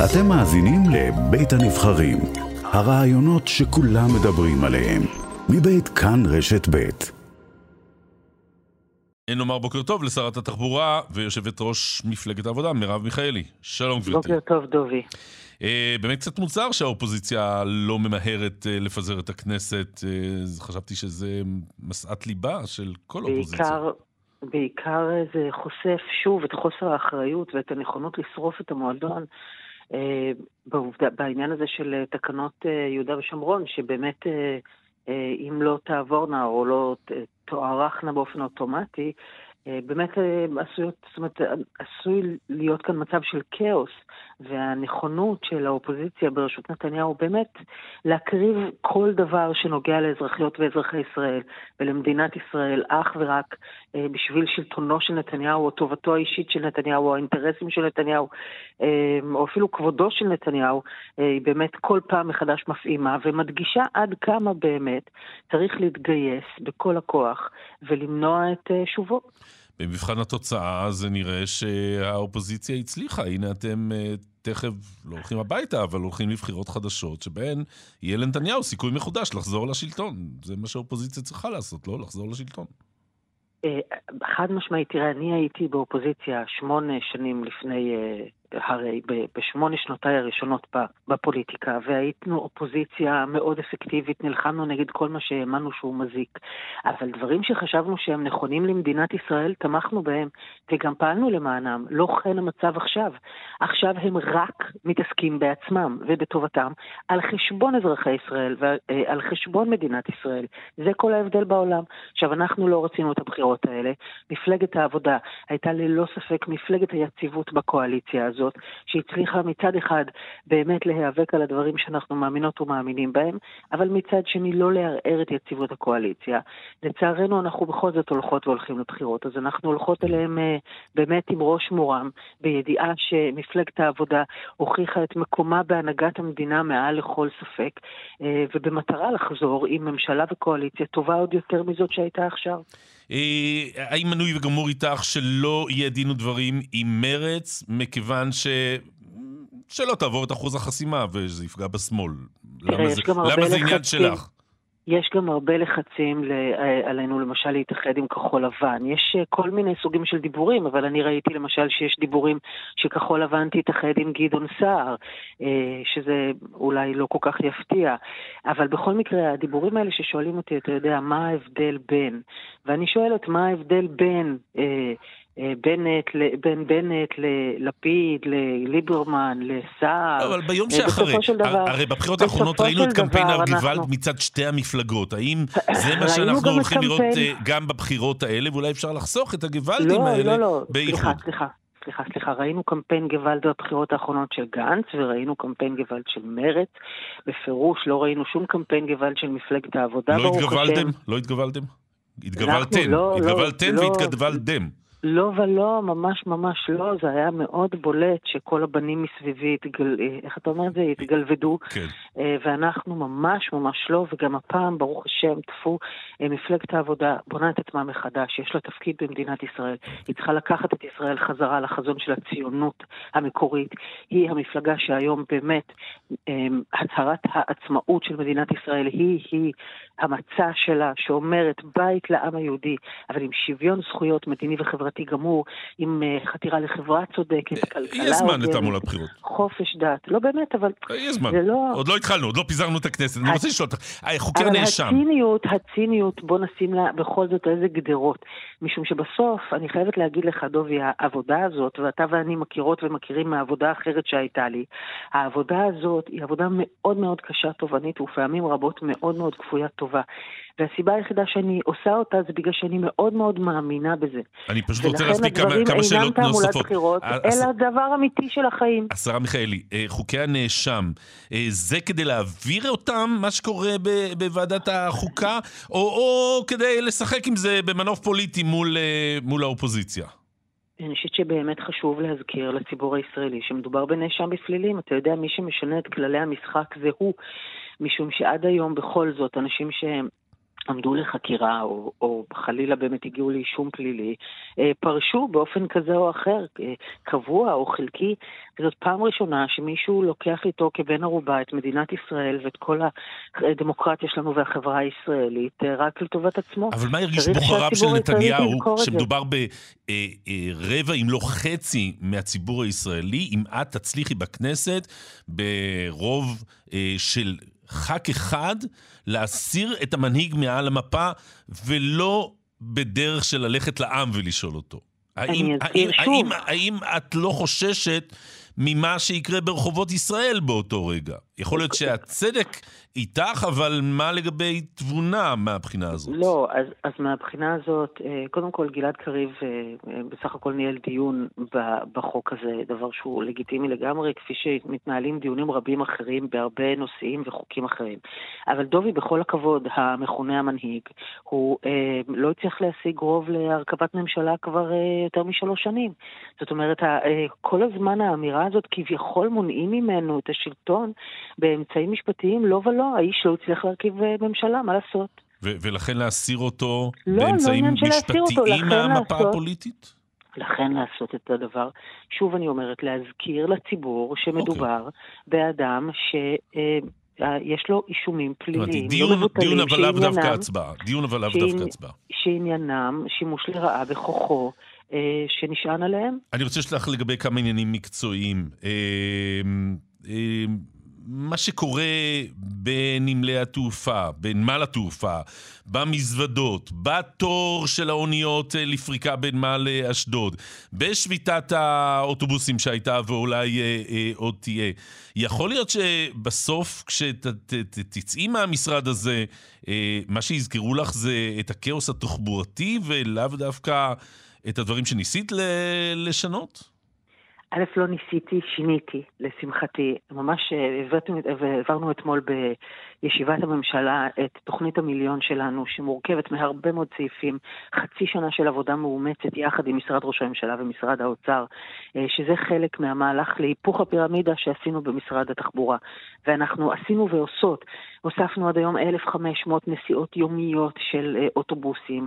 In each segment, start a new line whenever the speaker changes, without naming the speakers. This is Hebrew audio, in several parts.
אתם מאזינים לבית הנבחרים, הרעיונות שכולם מדברים עליהם, מבית כאן רשת בית.
אין לומר בוקר טוב לשרת התחבורה ויושבת ראש מפלגת העבודה, מרב מיכאלי. שלום גברתי.
בוקר טוב, דובי.
אה, באמת קצת מוזר שהאופוזיציה לא ממהרת אה, לפזר את הכנסת. אה, חשבתי שזה משאת ליבה של כל אופוזיציה.
בעיקר, בעיקר זה חושף שוב את חוסר האחריות ואת הנכונות לשרוף את המועדון. אה, בעובדה, בעניין הזה של אה, תקנות אה, יהודה ושומרון, שבאמת אם לא תעבורנה או לא תוארכנה באופן אוטומטי, באמת אה, עשויות, זאת אומרת, אה, עשוי להיות כאן מצב של כאוס, והנכונות של האופוזיציה בראשות נתניהו באמת להקריב כל דבר שנוגע לאזרחיות ואזרחי ישראל ולמדינת ישראל אך ורק אה, בשביל שלטונו של נתניהו או טובתו האישית של נתניהו או האינטרסים של נתניהו אה, או אפילו כבודו של נתניהו, אה, היא באמת כל פעם מחדש מפעימה ומדגישה עד כמה באמת צריך להתגייס בכל הכוח ולמנוע את אה, שובו.
במבחן התוצאה זה נראה שהאופוזיציה הצליחה. הנה אתם אה, תכף לא הולכים הביתה, אבל הולכים לבחירות חדשות, שבהן יהיה לנתניהו סיכוי מחודש לחזור לשלטון. זה מה שהאופוזיציה צריכה לעשות, לא? לחזור לשלטון.
אה, חד משמעית, תראה, אני הייתי באופוזיציה שמונה שנים לפני, אה, הרי בשמונה שנותיי הראשונות בפוליטיקה, והיינו אופוזיציה מאוד אפקטיבית, נלחמנו נגד כל מה שהאמנו שהוא מזיק. אבל דברים שחשבנו שהם נכונים למדינת ישראל, תמכנו בהם, וגם פעלנו למענם. לא כן המצב עכשיו. עכשיו הם רק מתעסקים בעצמם ובטובתם, על חשבון אזרחי ישראל ועל חשבון מדינת ישראל. זה כל ההבדל בעולם. עכשיו, אנחנו לא רצינו את הבחירות האלה. מפלגת העבודה הייתה ללא ספק מפלגת היציבות בקואליציה הזאת, שהצליחה מצד אחד באמת להיאבק על הדברים שאנחנו מאמינות ומאמינים בהם, אבל מצד שני לא לערער את יציבות הקואליציה. לצערנו אנחנו בכל זאת הולכות והולכים לבחירות, אז אנחנו הולכות אליהם אה, באמת עם ראש מורם, בידיעה שמפלגת העבודה הוכיחה את מקומה בהנהגת המדינה מעל לכל ספק, אה, ובמטרה לחזור עם ממשלה וקואליציה טובה עוד יותר מזאת שהייתה עכשיו.
אה, האם מנוי וגמור איתך שלא יהיה דין ודברים עם מרץ, מכיוון ש... שלא תעבור את אחוז החסימה ושזה יפגע בשמאל? למה
יש
זה, למה זה עניין. שלך?
יש גם הרבה לחצים אה, עלינו למשל להתאחד עם כחול לבן. יש אה, כל מיני סוגים של דיבורים, אבל אני ראיתי למשל שיש דיבורים שכחול לבן תתאחד עם גדעון סער, אה, שזה אולי לא כל כך יפתיע. אבל בכל מקרה, הדיבורים האלה ששואלים אותי, אתה יודע, מה ההבדל בין? ואני שואלת, מה ההבדל בין... אה, בנט, ל- בין בנט ללפיד, לליברמן, לסער.
אבל ביום
אה,
שאחרי,
דבר-
הרי בבחירות האחרונות ראינו את קמפיין הגוואלד
אנחנו-
מצד שתי המפלגות. האם זה מה שאנחנו הולכים לראות
קמפיין-
אה, גם בבחירות האלה, ואולי אפשר לחסוך את הגוואלדים
לא,
האלה
לא, לא, סליחה,
באיחוד?
סליחה. סליחה, סליחה, ראינו קמפיין גוואלד בבחירות האחרונות של גנץ, וראינו קמפיין גוואלד של מרצ. בפירוש לא ראינו שום קמפיין גוואלד של מפלגת העבודה,
לא?
השם.
לא התגוולתם? התגוולתן,
לא, לא,
התגוולתן
לא. לא ולא, ממש ממש לא, זה היה מאוד בולט שכל הבנים מסביבי, התגל... איך אתה אומר את זה? התגלבדו.
כן.
אה, ואנחנו ממש ממש לא, וגם הפעם, ברוך השם, טפו, אה, מפלגת העבודה בונה את עצמה מחדש, יש לה תפקיד במדינת ישראל. היא צריכה לקחת את ישראל חזרה לחזון של הציונות המקורית. היא המפלגה שהיום באמת, אה, הצהרת העצמאות של מדינת ישראל היא-היא המצע שלה, שאומרת בית לעם היהודי, אבל עם שוויון זכויות מדיני וחברתי גמור, עם אה, חתירה לחברה צודקת, כלכלה
יש זמן לתעמולת בחירות.
חופש דת. לא באמת, אבל
יש זמן.
לא...
עוד לא התחלנו, עוד לא פיזרנו את הכנסת. אני
הצ-
רוצה לשאול אותך, אה, חוקי
אבל
הנאשם,
הציניות, הציניות, בוא נשים לה בכל זאת איזה גדרות. משום שבסוף, אני חייבת להגיד לך, דובי, העבודה הזאת, ואתה ואני מכירות ומכירים מהעבודה האחרת שהייתה לי, העבודה הזאת היא עבודה מאוד מאוד קשה, תובענית, ופעמים רבות מאוד מאוד כפוית טובה. והסיבה היחידה שאני עושה אותה זה בגלל שאני מאוד מאוד מאמינה בזה.
אני פשוט רוצה
ולכן
להספיק כמה- כמה שאלות נוספות.
בחירות,
אה,
אלא דבר אמיתי של החיים.
השרה מיכאלי, אה, חוקי הנאשם, אה, זה כדי להעביר אותם, מה שקורה ב- בוועדת החוקה, או, או כדי לשחק עם זה במנוף פוליטי מול, מול האופוזיציה?
אני חושבת שבאמת חשוב להזכיר לציבור הישראלי שמדובר בנאשם בפלילים. אתה יודע, מי שמשנה את כללי המשחק זה הוא, משום שעד היום בכל זאת אנשים שהם עמדו לחקירה, או, או חלילה באמת הגיעו לאישום פלילי, אה, פרשו באופן כזה או אחר, אה, קבוע או חלקי. וזאת פעם ראשונה שמישהו לוקח איתו כבן ערובה את מדינת ישראל ואת כל הדמוקרטיה שלנו והחברה הישראלית אה, רק לטובת עצמו.
אבל מה הרגיש בוחריו של נתניהו, שמדובר ברבע אם לא חצי מהציבור הישראלי, אם את תצליחי בכנסת ברוב של ח"כ אחד להסיר את המנהיג מעל המפה, ולא בדרך של ללכת לעם ולשאול אותו.
האם, האם, האם,
האם את לא חוששת ממה שיקרה ברחובות ישראל באותו רגע? יכול להיות שהצדק איתך, אבל מה לגבי תבונה מהבחינה הזאת?
לא, אז, אז מהבחינה הזאת, אה, קודם כל גלעד קריב אה, אה, בסך הכל ניהל דיון בחוק הזה, דבר שהוא לגיטימי לגמרי, כפי שמתנהלים דיונים רבים אחרים בהרבה נושאים וחוקים אחרים. אבל דובי, בכל הכבוד, המכונה המנהיג, הוא לא הצליח להשיג רוב להרכבת ממשלה כבר יותר משלוש שנים. זאת אומרת, כל הזמן האמירה הזאת כביכול מונעים ממנו את השלטון באמצעים משפטיים, לא ולא. לא, האיש לא הצליח להרכיב אה, ממשלה, מה לעשות?
ולכן להסיר אותו לא, לא באמצעים
לא
משפטיים מהמפה
לעשות...
הפוליטית?
לכן לעשות את הדבר, שוב אני אומרת, להזכיר לציבור שמדובר okay. אוקיי. באדם ש... אה, יש לו אישומים פליליים,
דיון, לא דיון אבל לאו דווקא הצבעה. דיון אבל לאו דווקא הצבעה.
שעניינם שימוש לרעה בכוחו אה, שנשען עליהם.
אני רוצה לשלח לגבי כמה עניינים מקצועיים. אה, אה, מה שקורה בנמלי התעופה, בנמל התעופה, במזוודות, בתור של האוניות אה, לפריקה בנמל אה, אשדוד, בשביתת האוטובוסים שהייתה ואולי אה, אה, עוד תהיה. יכול להיות שבסוף כשתצאי מהמשרד הזה, אה, מה שיזכרו לך זה את הכאוס התחבורתי ולאו דווקא את הדברים שניסית לשנות?
א', לא ניסיתי, שיניתי, לשמחתי. ממש אה, העברנו אתמול בישיבת הממשלה את תוכנית המיליון שלנו, שמורכבת מהרבה מאוד סעיפים, חצי שנה של עבודה מאומצת יחד עם משרד ראש הממשלה ומשרד האוצר, אה, שזה חלק מהמהלך להיפוך הפירמידה שעשינו במשרד התחבורה. ואנחנו עשינו ועושות. הוספנו עד היום 1,500 נסיעות יומיות של אה, אוטובוסים.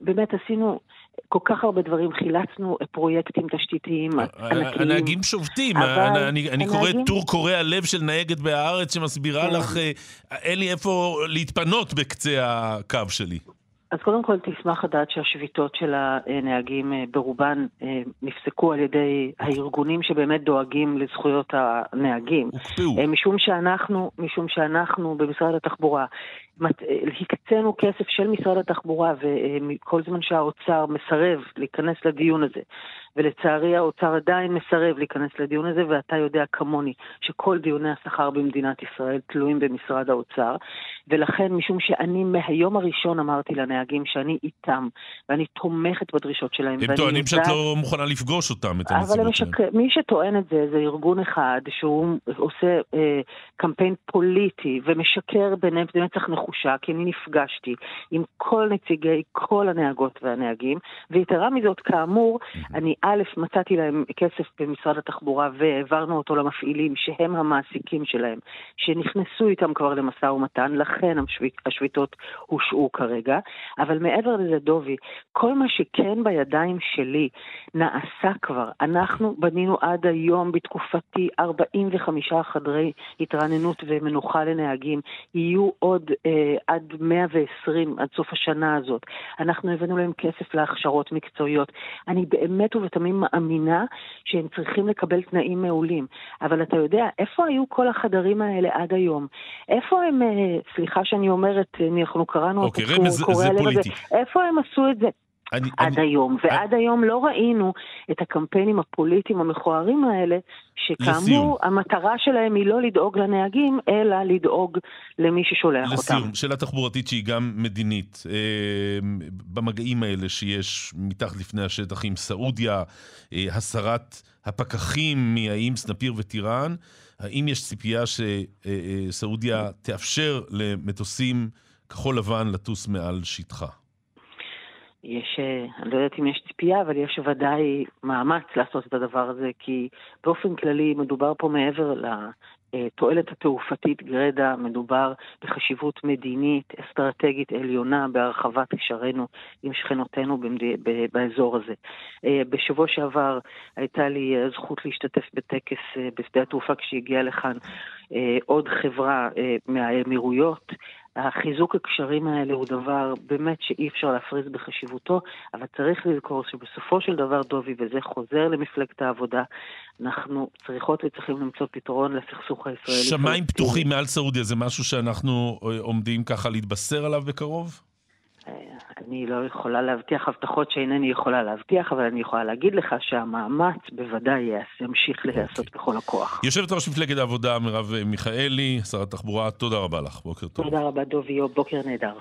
באמת עשינו... כל כך הרבה דברים, חילצנו פרויקטים תשתיתיים ענקיים.
הנהגים שובתים, אני, אני, קורא טור קורע לב של נהגת בהארץ שמסבירה כן. לך, אה, אין לי איפה להתפנות בקצה הקו שלי.
אז קודם כל תשמח לדעת שהשביתות של הנהגים אה, ברובן אה, נפסקו על ידי הארגונים שבאמת דואגים לזכויות הנהגים.
הוקפאו.
משום שאנחנו, משום שאנחנו במשרד התחבורה הקצינו כסף של משרד התחבורה וכל זמן שהאוצר מסרב להיכנס לדיון הזה ולצערי האוצר עדיין מסרב להיכנס לדיון הזה, ואתה יודע כמוני שכל דיוני השכר במדינת ישראל תלויים במשרד האוצר, ולכן, משום שאני מהיום הראשון אמרתי לנהגים שאני איתם, ואני תומכת בדרישות שלהם.
הם טוענים שאת לא מוכנה לפגוש אותם, את הנציבות
שלהם. אבל מי שטוען את זה, זה ארגון אחד שהוא עושה אה, קמפיין פוליטי ומשקר במצח נחושה, כי אני נפגשתי עם כל נציגי כל הנהגות והנהגים, ויתרה מזאת, כאמור, אני א', מצאתי להם כסף במשרד התחבורה והעברנו אותו למפעילים שהם המעסיקים שלהם, שנכנסו איתם כבר למשא ומתן, לכן השביתות הושעו כרגע. אבל מעבר לזה, דובי, כל מה שכן בידיים שלי נעשה כבר. אנחנו בנינו עד היום בתקופתי 45 חדרי התרעננות ומנוחה לנהגים. יהיו עוד אה, עד 120 עד סוף השנה הזאת. אנחנו הבאנו להם כסף להכשרות מקצועיות. אני באמת ובתמיד לפעמים מאמינה שהם צריכים לקבל תנאים מעולים. אבל אתה יודע, איפה היו כל החדרים האלה עד היום? איפה הם, אה, סליחה שאני אומרת, אנחנו קראנו
אוקיי, את קורא הלב הזה,
איפה הם עשו את זה? אני, עד אני, היום, ועד אני... היום לא ראינו את הקמפיינים הפוליטיים המכוערים האלה, שכאמור, לסיום. המטרה שלהם היא לא לדאוג לנהגים, אלא לדאוג למי ששולח לסיום, אותם.
לסיום, שאלה תחבורתית שהיא גם מדינית. אה, במגעים האלה שיש מתחת לפני השטח עם סעודיה, אה, הסרת הפקחים מהאיים סנפיר וטיראן, האם יש ציפייה שסעודיה תאפשר למטוסים כחול לבן לטוס מעל שטחה?
יש, אה, אני לא יודעת אם יש ציפייה, אבל יש ודאי מאמץ לעשות את הדבר הזה, כי באופן כללי מדובר פה מעבר התועלת התעופתית גרידא, מדובר בחשיבות מדינית, אסטרטגית עליונה בהרחבת קשרינו עם שכנותינו במדי, באזור הזה. בשבוע שעבר הייתה לי זכות להשתתף בטקס בשדה התעופה כשהגיעה לכאן עוד חברה מהאמירויות. החיזוק הקשרים האלה הוא דבר באמת שאי אפשר להפריז בחשיבותו, אבל צריך לזכור שבסופו של דבר, דובי, וזה חוזר למפלגת העבודה, אנחנו צריכות וצריכים למצוא פתרון לסכסוך הישראלי.
שמיים פתוחים מעל סעודיה זה משהו שאנחנו אה, עומדים ככה להתבשר עליו בקרוב?
אני לא יכולה להבטיח הבטחות שאינני יכולה להבטיח, אבל אני יכולה להגיד לך שהמאמץ בוודאי ימשיך להיעשות okay. בכל הכוח.
יושבת ראש מפלגת העבודה, מרב מיכאלי, שרת התחבורה, תודה רבה לך, בוקר טוב.
תודה רבה, דובי, בוקר נהדר.